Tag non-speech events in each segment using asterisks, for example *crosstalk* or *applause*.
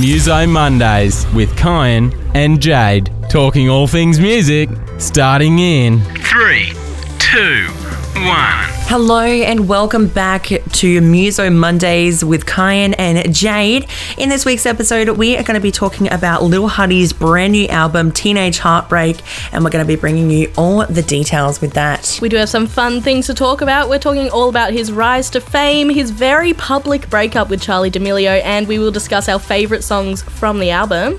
Muso Mondays with Kyan and Jade, talking all things music, starting in three, two, one. Hello and welcome back to Muso Mondays with Kyan and Jade. In this week's episode, we are going to be talking about Lil Huddy's brand new album, Teenage Heartbreak, and we're going to be bringing you all the details with that. We do have some fun things to talk about. We're talking all about his rise to fame, his very public breakup with Charlie D'Amelio, and we will discuss our favourite songs from the album.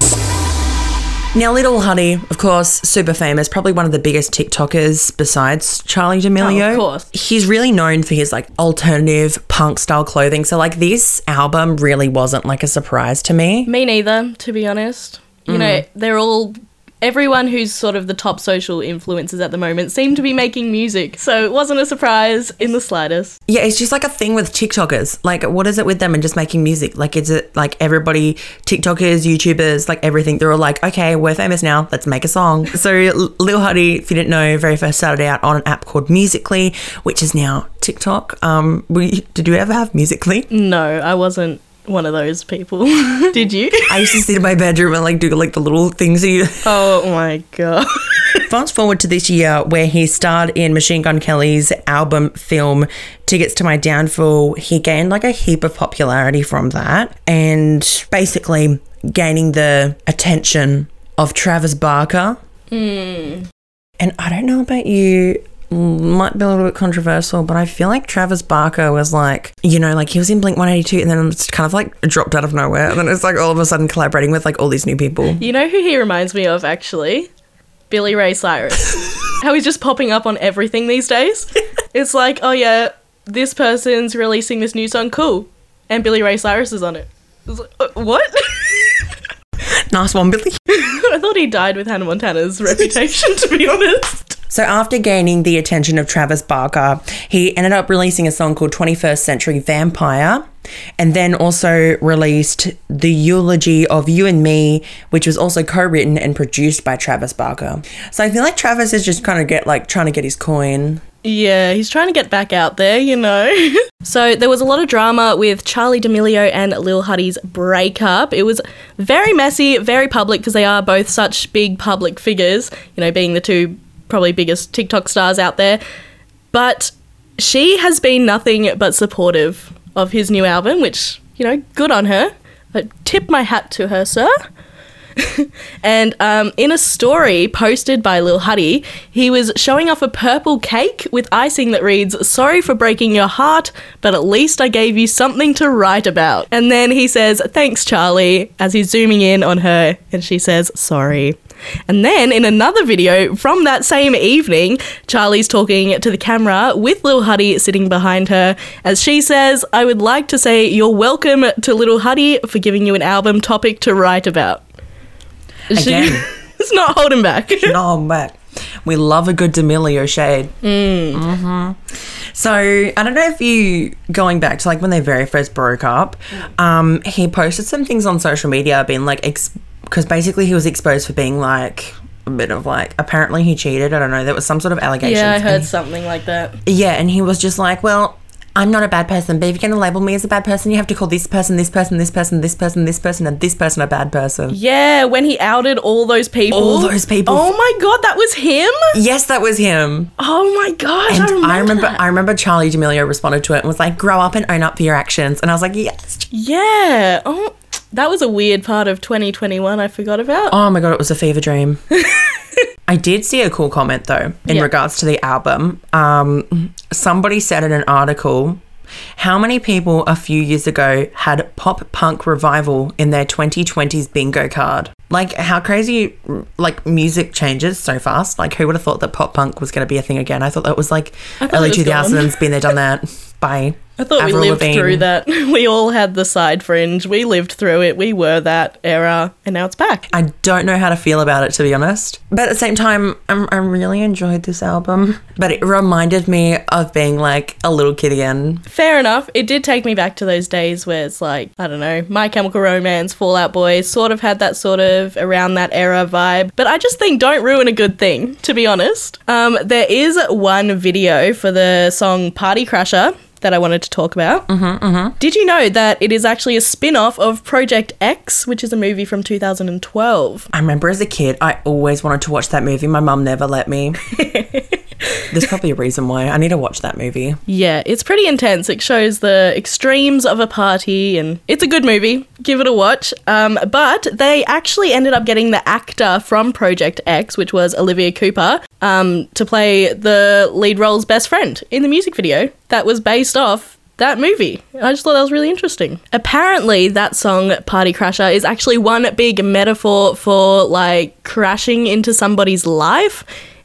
Now, Little Huddy, of course, super famous, probably one of the biggest TikTokers besides Charlie D'Amelio. Oh, of course. He's really known for his like alternative punk style clothing. So, like, this album really wasn't like a surprise to me. Me neither, to be honest. You know, mm. they're all. Everyone who's sort of the top social influencers at the moment seem to be making music, so it wasn't a surprise in the slightest. Yeah, it's just like a thing with TikTokers. Like, what is it with them and just making music? Like, is it like everybody, TikTokers, YouTubers, like everything? They're all like, okay, we're famous now, let's make a song. *laughs* So, Lil Huddy, if you didn't know, very first started out on an app called Musical.ly, which is now TikTok. Um, we, did you ever have Musical.ly? No, I wasn't one of those people. *laughs* Did you? I used to sit in my bedroom and like do like the little things you. *laughs* oh my god. *laughs* Fast forward to this year where he starred in Machine Gun Kelly's album film Tickets to My Downfall. He gained like a heap of popularity from that and basically gaining the attention of Travis Barker. Hmm. And I don't know about you. Might be a little bit controversial, but I feel like Travis Barker was like, you know, like he was in Blink 182 and then it's kind of like dropped out of nowhere. And then it's like all of a sudden collaborating with like all these new people. You know who he reminds me of actually? Billy Ray Cyrus. *laughs* How he's just popping up on everything these days. *laughs* It's like, oh yeah, this person's releasing this new song, cool. And Billy Ray Cyrus is on it. Like, uh, what? *laughs* Nice one, Billy. I thought he died with Hannah Montana's reputation, to be honest. So, after gaining the attention of Travis Barker, he ended up releasing a song called 21st Century Vampire, and then also released The Eulogy of You and Me, which was also co written and produced by Travis Barker. So, I feel like Travis is just kind of get like trying to get his coin. Yeah, he's trying to get back out there, you know. *laughs* so there was a lot of drama with Charlie D'Amelio and Lil Huddy's breakup. It was very messy, very public because they are both such big public figures, you know, being the two probably biggest TikTok stars out there. But she has been nothing but supportive of his new album, which, you know, good on her. I tip my hat to her, sir. *laughs* and um, in a story posted by Lil Huddy, he was showing off a purple cake with icing that reads, Sorry for breaking your heart, but at least I gave you something to write about. And then he says, Thanks, Charlie, as he's zooming in on her, and she says, Sorry. And then in another video from that same evening, Charlie's talking to the camera with Lil Huddy sitting behind her as she says, I would like to say you're welcome to Little Huddy for giving you an album topic to write about. Again. *laughs* it's not holding back. No, I'm back. We love a good D'Amelio shade. Mm-hmm. So I don't know if you going back to like when they very first broke up, um, he posted some things on social media, being like, because basically he was exposed for being like a bit of like apparently he cheated. I don't know. There was some sort of allegation. Yeah, I and heard something like that. yeah, and he was just like, well. I'm not a bad person, but if you're going to label me as a bad person, you have to call this person, this person, this person, this person, this person, and this person a bad person. Yeah, when he outed all those people. All those people. Oh my god, that was him? Yes, that was him. Oh my gosh, And I remember. I remember. I remember Charlie D'Amelio responded to it and was like, "Grow up and own up for your actions." And I was like, "Yes." Yeah. Oh, that was a weird part of 2021 I forgot about. Oh my god, it was a fever dream. *laughs* I did see a cool comment though in Yeah. regards to the album. Um, somebody said in an article, how many people a few years ago had pop punk revival in their 2020s bingo card? Like how crazy like music changes so fast. Like who would have thought that pop punk was going to be a thing again? I thought that was like early was gone. 2000s. Been there, done that. *laughs* Bye. I thought Avril we lived Lavigne. through that. *laughs* We all had the side fringe. We lived through it. We were that era, and now it's back. I don't know how to feel about it, to be honest. But at the same time, I'm, I really enjoyed this album. But it reminded me of being like a little kid again. Fair enough. It did take me back to those days where it's like, I don't know, My Chemical Romance, Fall Out Boy sort of had that sort of around that era vibe. But I just think don't ruin a good thing, to be honest. Um, there is one video for the song Party Crasher that I wanted to talk about. Mm-hmm, mm-hmm. Did you know that it is actually a spin off of Project X, which is a movie from 2012? I remember as a kid, I always wanted to watch that movie. My mum never let me. *laughs* There's probably a reason why. I need to watch that movie. Yeah, it's pretty intense. It shows the extremes of a party, and it's a good movie. Give it a watch. Um, but they actually ended up getting the actor from Project X, which was Oliver Cooper, um, to play the lead role's best friend in the music video that was based off that movie. I just thought that was really interesting. Apparently, that song Party Crasher is actually one big metaphor for like crashing into somebody's life.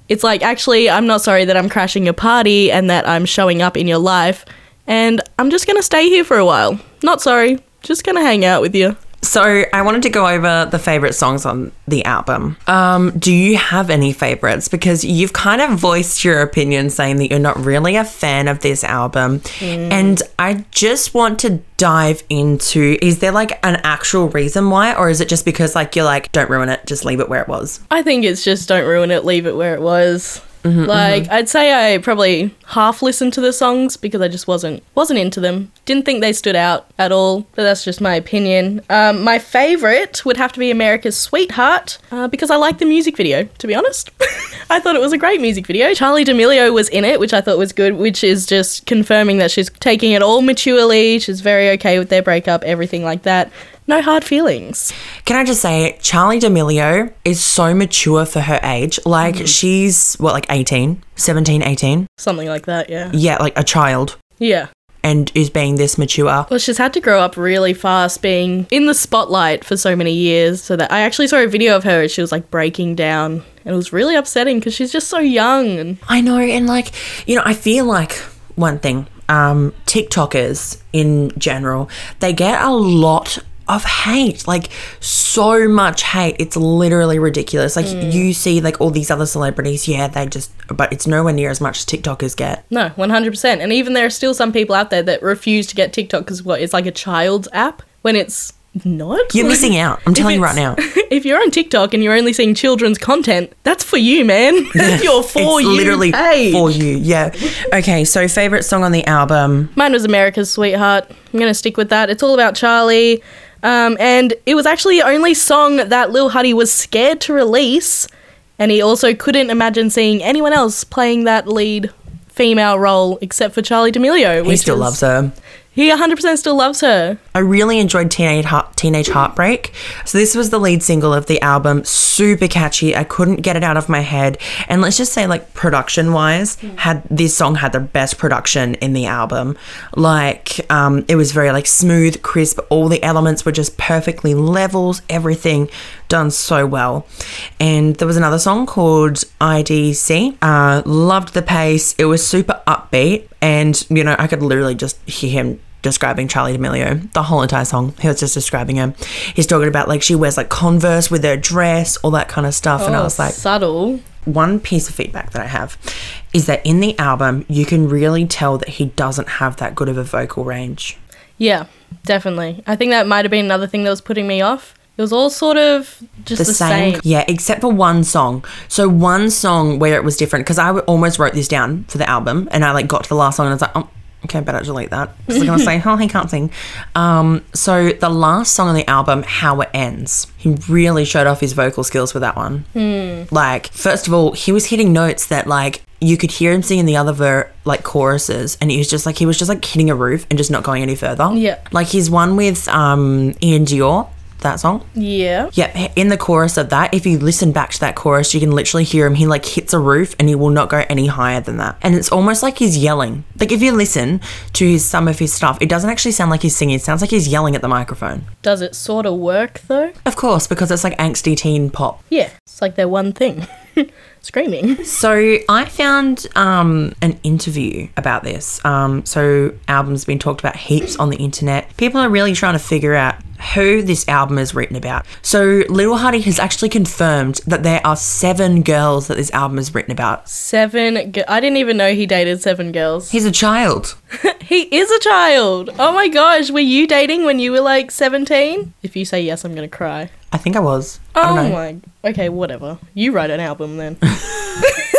It's like, actually, I'm not sorry that I'm crashing your party and that I'm showing up in your life, and I'm just gonna stay here for a while. Not sorry, just gonna hang out with you. So I wanted to go over the favorite songs on the album. Um, do you have any favorites? Because you've kind of voiced your opinion saying that you're not really a fan of this album. And I just want to dive into is there like an actual reason why? Or is it just because like you're like, don't ruin it, just leave it where it was? I think it's just don't ruin it, leave it where it was. Like I'd say I probably half listened to the songs because I just wasn't wasn't into them. Didn't think they stood out at all. But that's just my opinion. Um, my favorite would have to be America's Sweetheart uh, because I like the music video. To be honest, *laughs* I thought it was a great music video. Charlie D'Amelio was in it, which I thought was good. Which is just confirming that she's taking it all maturely. She's very okay with their breakup, everything like that. No hard feelings. Can I just say, Charlie D'Amelio is so mature for her age. Like, she's what, like 18, 17, 18? Something like that, yeah. Yeah, like a child. Yeah. And is being this mature. Well, she's had to grow up really fast, being in the spotlight for so many years. So that I actually saw a video of her. and She was like breaking down, and it was really upsetting because she's just so young. And I know, and like, you know, I feel like one thing, um, TikTokers in general, they get a lot of hate, like so much hate. It's literally ridiculous. Like mm. you see like all these other celebrities, yeah, they just but it's nowhere near as much as TikTokers get. no, one hundred percent. And even there are still some people out there that refuse to get TikTok because what it's like a child's app when it's not. You're missing out. I'm telling you right now. *laughs* if you're on TikTok and you're only seeing children's content, that's for you, man. *laughs* *laughs* That's your for you literally page. for you. Yeah. Okay, so favorite song on the album. Mine was America's Sweetheart. I'm going to stick with that. It's all about Charlie. Um, and it was actually the only song that Lil Huddy was scared to release. And he also couldn't imagine seeing anyone else playing that lead female role except for Charlie D'Amelio. He which still loves her. He 100% still loves her. I really enjoyed Teenage Heart- Teenage Heartbreak. So this was the lead single of the album. Super catchy. I couldn't get it out of my head. And let's just say, like production wise, had this song had the best production in the album. Like, um, it was very like smooth, crisp. All the elements were just perfectly levels. Everything done so well. And there was another song called IDC. Uh, loved the pace. It was super upbeat, and you know I could literally just hear him describing Charlie D'Amelio the whole entire song. He was just describing her. He's talking about like she wears like Converse with her dress, all that kind of stuff. and I Oh, was like, subtle. one piece of feedback that I have is that in the album you can really tell that he doesn't have that good of a vocal range. Yeah, definitely. I think that might have been another thing that was putting me off. It was all sort of just the, the, same. same. Yeah, except for one song. So one song where it was different because I almost wrote this down for the album, and I like got to the last song and I was like, oh, okay, better delete that because they're gonna say, oh, he can't sing. Um, so the last song on the album, "How It Ends," he really showed off his vocal skills with that one. Like, first of all, he was hitting notes that like. You could hear him singing the other ver- like choruses, and he was just like he was just like hitting a roof and just not going any further. Yeah. like his one with um iann dior, that song. Yeah. Yeah, in the chorus of that, if you listen back to that chorus, you can literally hear him. He like hits a roof and he will not go any higher than that. And it's almost like he's yelling. Like if you listen to his, some of his stuff, it doesn't actually sound like he's singing. It sounds like he's yelling at the microphone. Does it sort of work though? Of course, because it's like angsty teen pop. Yeah. It's like their one thing. *laughs* *laughs* Screaming. So I found um, an interview about this. Um, so albums been talked about heaps on the internet. People are really trying to figure out who this album is written about. So Little Huddy has actually confirmed that there are seven girls that this album is written about. Seven. I didn't even know he dated seven girls. He's a child. *laughs* He is a child. Oh my gosh. Were you dating when you were like 17? If you say yes, I'm going to cry. I think I was. I Oh know. my. Okay, whatever. You write an album then. *laughs*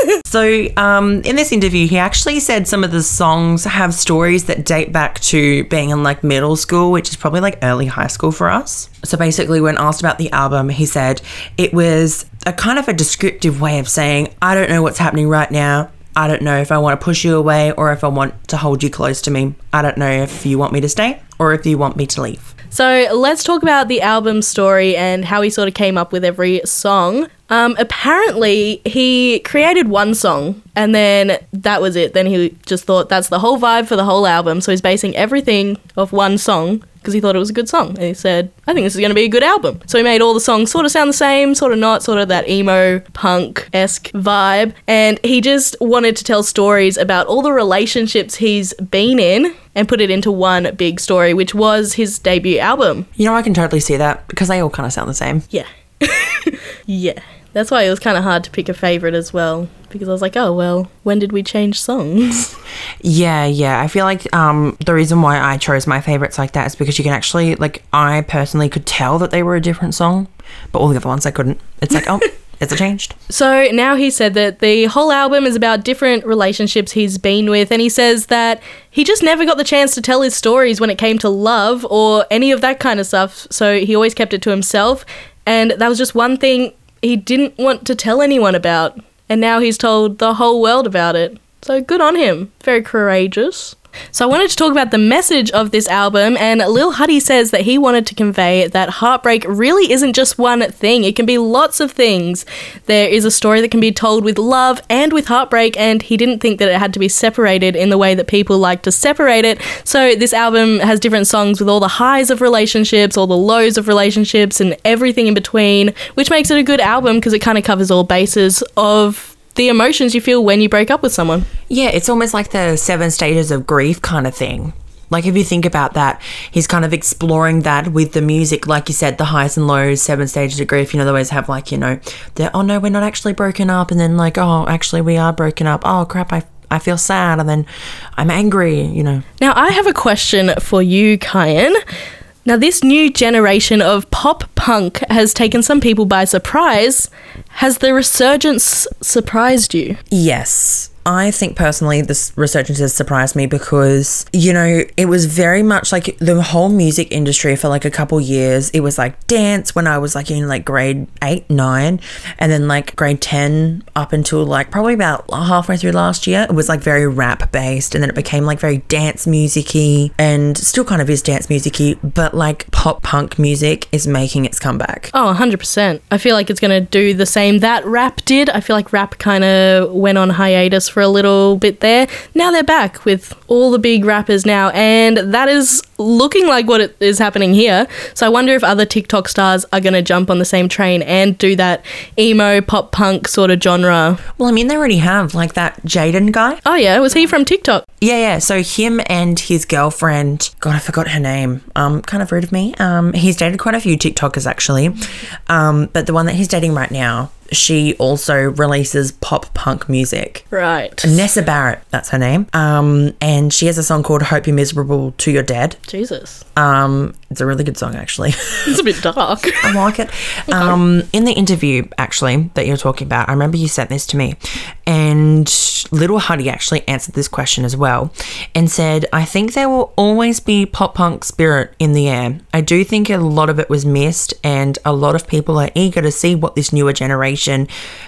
*laughs* So, um, in this interview, he actually said some of the songs have stories that date back to being in like middle school, which is probably like early high school for us. So, basically, when asked about the album, he said it was a kind of a descriptive way of saying, I don't know what's happening right now. I don't know if I want to push you away or if I want to hold you close to me. I don't know if you want me to stay or if you want me to leave. So let's talk about the album story and how he sort of came up with every song. Um, apparently, he created one song and then that was it. Then he just thought that's the whole vibe for the whole album. So he's basing everything off one song because he thought it was a good song. And he said, I think this is going to be a good album. So he made all the songs sort of sound the same, sort of not, sort of that emo punk esque vibe. And he just wanted to tell stories about all the relationships he's been in and put it into one big story, which was his debut album. You know, I can totally see that because they all kind of sound the same. Yeah. *laughs* yeah. That's why it was kind of hard to pick a favorite as well because I was like, oh well, when did we change songs? *laughs* Yeah, yeah. I feel like um, the reason why I chose my favorites like that is because you can actually, like, I personally could tell that they were a different song, but all the other ones I couldn't. It's like, oh, *laughs* it's a changed. So now he said that the whole album is about different relationships he's been with, and he says that he just never got the chance to tell his stories when it came to love or any of that kind of stuff. So he always kept it to himself, and that was just one thing he didn't want to tell anyone about. And now he's told the whole world about it. So good on him. Very courageous. So I wanted to talk about the message of this album, and Lil Huddy says that he wanted to convey that heartbreak really isn't just one thing. It can be lots of things. There is a story that can be told with love and with heartbreak, and he didn't think that it had to be separated in the way that people like to separate it. So this album has different songs with all the highs of relationships, all the lows of relationships, and everything in between, which makes it a good album because it kind of covers all bases of the emotions you feel when you break up with someone. Yeah, it's almost like the seven stages of grief kind of thing. Like if you think about that, he's kind of exploring that with the music, like you said, the highs and lows, seven stages of grief. You know, they always have like, you know, the oh no, we're not actually broken up, and then like, oh, actually we are broken up. Oh crap, I I feel sad, and then I'm angry. You know. Now I have a question for you, Kyan. Now, this new generation of pop punk has taken some people by surprise. Has the resurgence surprised you? Yes. I think personally this resurgence has surprised me because, you know, it was very much like the whole music industry for like a couple years. It was like dance when I was like in like grade eight, nine, and then like grade 10 up until like probably about halfway through last year. It was like very rap based and then it became like very dance musicy and still kind of is dance musicy, but like pop punk music is making its comeback. Oh, 100%. I feel like it's going to do the same that rap did. I feel like rap kind of went on hiatus for a little bit there. Now they're back with all the big rappers now, and that is looking like what is happening here. So I wonder if other TikTok stars are going to jump on the same train and do that emo pop punk sort of genre. Well, I mean, they already have like that Jaden guy. Oh yeah, was he from TikTok? Yeah, yeah. So him and his girlfriend, God, I forgot her name. Um, kind of rude of me. Um, he's dated quite a few TikTokers actually. Um, but the one that he's dating right now, she also releases pop punk music. Right. Nessa Barrett, that's her name. Um, and she has a song called "Hope You're Miserable to Your Dead." Jesus. Um, it's a really good song, actually. *laughs* It's a bit dark. I like it. *laughs* Um, in the interview, actually, that you're talking about, I remember you sent this to me, and Little Huddy actually answered this question as well and said, I think there will always be pop punk spirit in the air. I do think a lot of it was missed, and a lot of people are eager to see what this newer generation,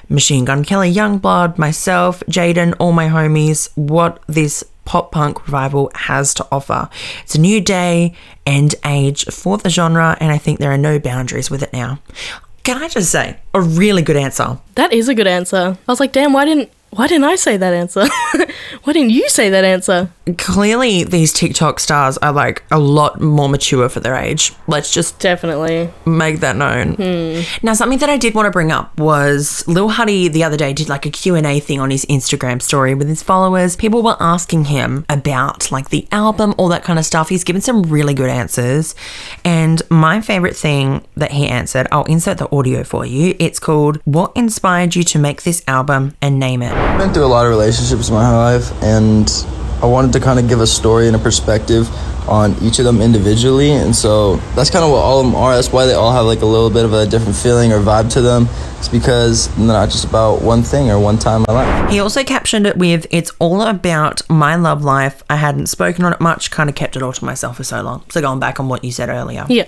Machine Gun Kelly, YUNGBLUD, myself, Jaden, all my homies, what this pop punk revival has to offer. It's a new day and age for the genre, and I think there are no boundaries with it now. Can I just say, a really good answer. That is a good answer. I was like, damn, why didn't why didn't I say that answer? *laughs* why didn't you say that answer? Clearly, these TikTok stars are like a lot more mature for their age. Let's just Definitely. make that known. Hmm. Now, something that I did want to bring up was Lil Huddy the other day did like a Q&A thing on his Instagram story with his followers. People were asking him about like the album, all that kind of stuff. He's given some really good answers. And my favorite thing that he answered, I'll insert the audio for you. It's called What Inspired You to Make This Album and Name It. I've been through a lot of relationships in my whole life, and I wanted to kind of give a story and a perspective on each of them individually, and so that's kind of what all of them are. That's why they all have like a little bit of a different feeling or vibe to them. It's because they're not just about one thing or one time in my life. He also captioned it with, It's all about my love life. I hadn't spoken on it much, kind of kept it all to myself for so long. So going back on what you said earlier. Yeah.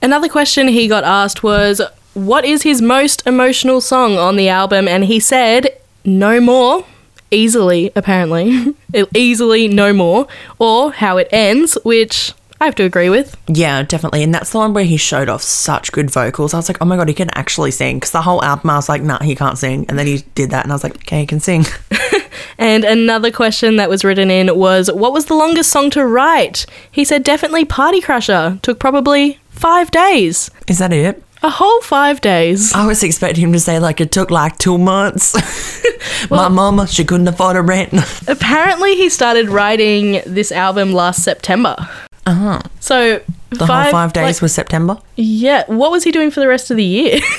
Another question he got asked was, What is his most emotional song on the album? And he said, No More. Easily, apparently. *laughs* Easily, No More. Or How It Ends, which I have to agree with. Yeah, definitely. And that's the one where he showed off such good vocals. I was like, oh my God, he can actually sing. Because the whole album, I was like, nah, he can't sing. And then he did that, and I was like, okay, he can sing. *laughs* And another question that was written in was, What was the longest song to write? He said, Definitely Party Crasher. Took probably five days. Is that it? A whole five days. I was expecting him to say, like, it took like two months. *laughs* my mama, she couldn't afford a rent. *laughs* Apparently, he started writing this album last September. Uh huh. So, The whole five days like- was September. Yeah, what was he doing for the rest of the year? *laughs*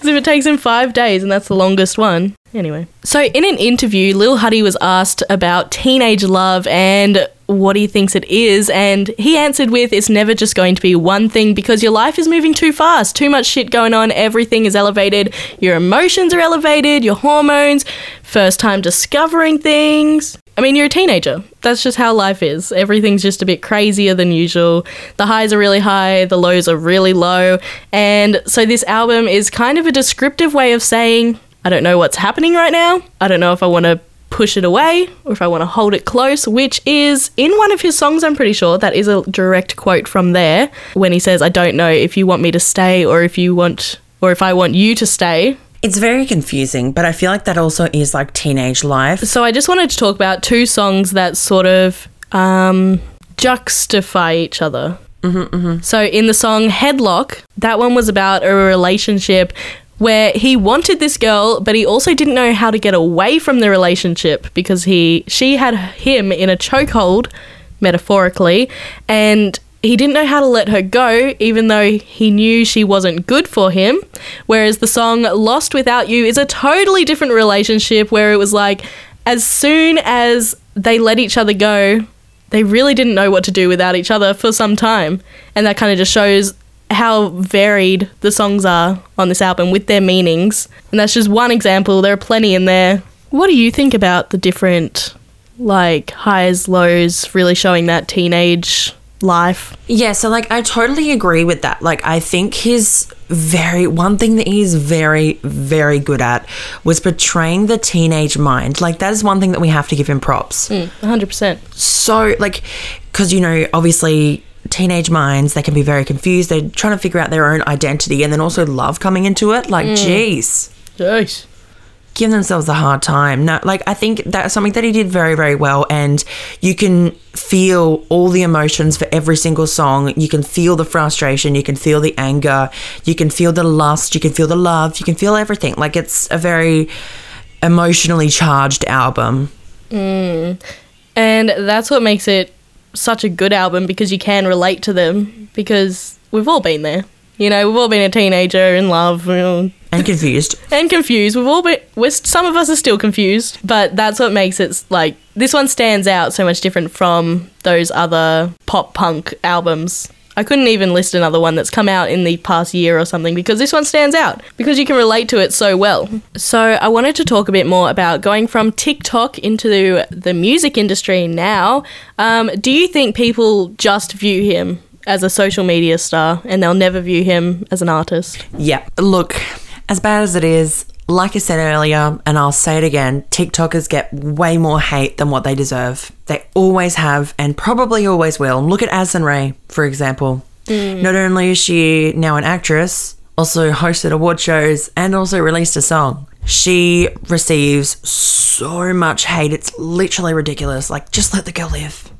Because if it takes him five days and that's the longest one. Anyway. So, in an interview, Lil Huddy was asked about teenage love and what he thinks it is, and he answered with it's never just going to be one thing because your life is moving too fast, too much shit going on, everything is elevated, your emotions are elevated, your hormones, first time discovering things. I mean, you're a teenager. That's just how life is. Everything's just a bit crazier than usual. The highs are really high, the lows are really low. And so, this album is kind of a descriptive way of saying, I don't know what's happening right now. I don't know if I want to push it away or if I want to hold it close, which is in one of his songs, I'm pretty sure. That is a direct quote from there when he says, I don't know if you want me to stay or if you want, or if I want you to stay. It's very confusing, but I feel like that also is like teenage life. So I just wanted to talk about two songs that sort of um, juxtify each other. Mm-hmm, So in the song Headlock, that one was about a relationship where he wanted this girl, but he also didn't know how to get away from the relationship because he she had him in a chokehold, metaphorically, and he didn't know how to let her go, even though he knew she wasn't good for him. Whereas the song Lost Without You is a totally different relationship where it was like, as soon as they let each other go, they really didn't know what to do without each other for some time. And that kind of just shows how varied the songs are on this album with their meanings. And that's just one example. There are plenty in there. What do you think about the different, like, highs, lows, really showing that teenage life? Yeah, so like I totally agree with that. Like I think his very one thing that he's very very good at was portraying the teenage mind. Like that is one thing that we have to give him props. 100%. So like cuz you know obviously teenage minds they can be very confused. They're trying to figure out their own identity and then also love coming into it. Like jeez. Yes. Give themselves a hard time. No, like I think that's something that he did very, very well, and you can feel all the emotions for every single song. You can feel the frustration, you can feel the anger, you can feel the lust, you can feel the love, you can feel everything. Like it's a very emotionally charged album. Mm. And that's what makes it such a good album because you can relate to them because we've all been there. You know, we've all been a teenager in love And confused. *laughs* and confused. We've all been, we're, some of us are still confused, but that's what makes it like this one stands out so much different from those other pop punk albums. I couldn't even list another one that's come out in the past year or something because this one stands out because you can relate to it so well. So, I wanted to talk a bit more about going from TikTok into the music industry now. Um, do you think people just view him as a social media star and they'll never view him as an artist? Yeah. Look, as bad as it is, like I said earlier, and I'll say it again, TikTokers get way more hate than what they deserve. They always have and probably always will. Look at Addison Rae, for example. Mm. Not only is she now an actress, also hosted award shows and also released a song. She receives so much hate. It's literally ridiculous. Like, just let the girl live.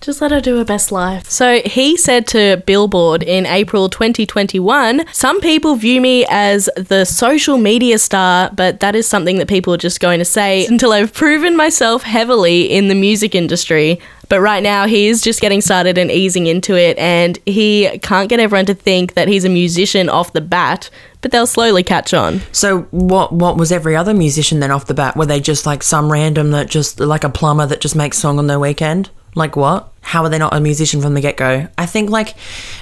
Just let her do her best life. So he said to Billboard in April 2021 Some people view me as the social media star, but that is something that people are just going to say until I've proven myself heavily in the music industry. But right now, he is just getting started and easing into it, and he can't get everyone to think that he's a musician off the bat, but they'll slowly catch on. So what what was every other musician then off the bat? Were they just like some random that just like a plumber that just makes song on their weekend? Like what? How are they not a musician from the get go? I think like,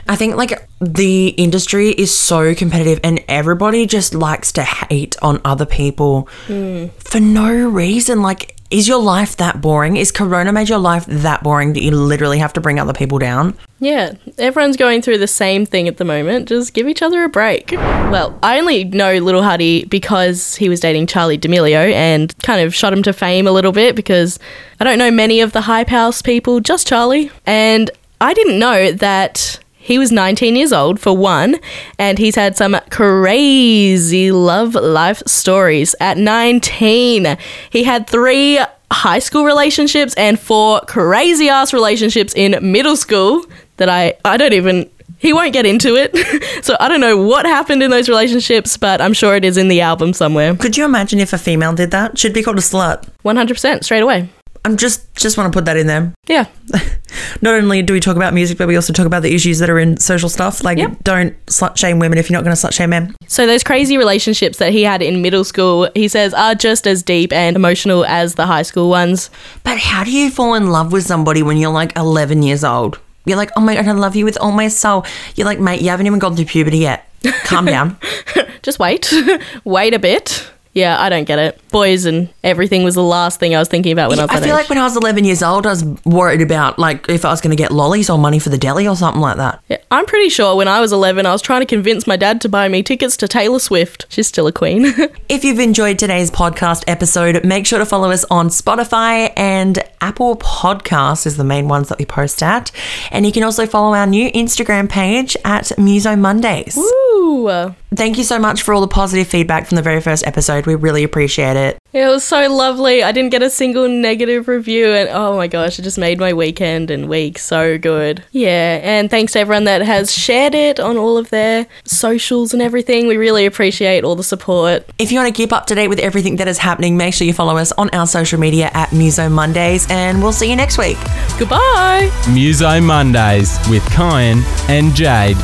I think like the industry is so competitive and everybody just likes to hate on other people hmm. for no reason. Like, is your life that boring? Is Corona made your life that boring that you literally have to bring other people down? Yeah, everyone's going through the same thing at the moment. Just give each other a break. Well, I only know Little Huddy because he was dating Charlie D'Amelio and kind of shot him to fame a little bit because I don't know many of the Hype House people, just Charlie. And I didn't know that he was 19 years old for one, and he's had some crazy love life stories. At 19, he had three high school relationships and four crazy ass relationships in middle school that I I don't even he won't get into it. *laughs* so I don't know what happened in those relationships, but I'm sure it is in the album somewhere. Could you imagine if a female did that? She'd be called a slut. 100% straight away. I'm just just want to put that in there. Yeah. *laughs* Not only do we talk about music, but we also talk about the issues that are in social stuff. Like, Yep. don't slut shame women if you're not going to slut shame men. So those crazy relationships that he had in middle school, he says are just as deep and emotional as the high school ones. But how do you fall in love with somebody when you're like 11 years old? You're like, oh my god, I love you with all my soul. You're like, mate, you haven't even gone through puberty yet. Calm down. *laughs* Just wait. *laughs* wait a bit. Yeah, I don't get it. Boys and everything was the last thing I was thinking about when I was I feel age. like when I was 11 years old, I was worried about like if I was going to get lollies or money for the deli or something like that. Yeah, I'm pretty sure when I was 11, I was trying to convince my dad to buy me tickets to Taylor Swift. She's still a queen. *laughs* If you've enjoyed today's podcast episode, make sure to follow us on Spotify and Apple Podcasts is the main ones that we post at. And you can also follow our new Instagram page at Muso Mondays. Ooh. Thank you so much for all the positive feedback from the very first episode. We really appreciate it. It was so lovely. I didn't get a single negative review, and oh my gosh, it just made my weekend and week so good. Yeah, and thanks to everyone that has shared it on all of their socials and everything. We really appreciate all the support. If you want to keep up to date with everything that is happening, make sure you follow us on our social media at Muso Mondays, and we'll see you next week. Goodbye. Muso Mondays with Kyan and Jade.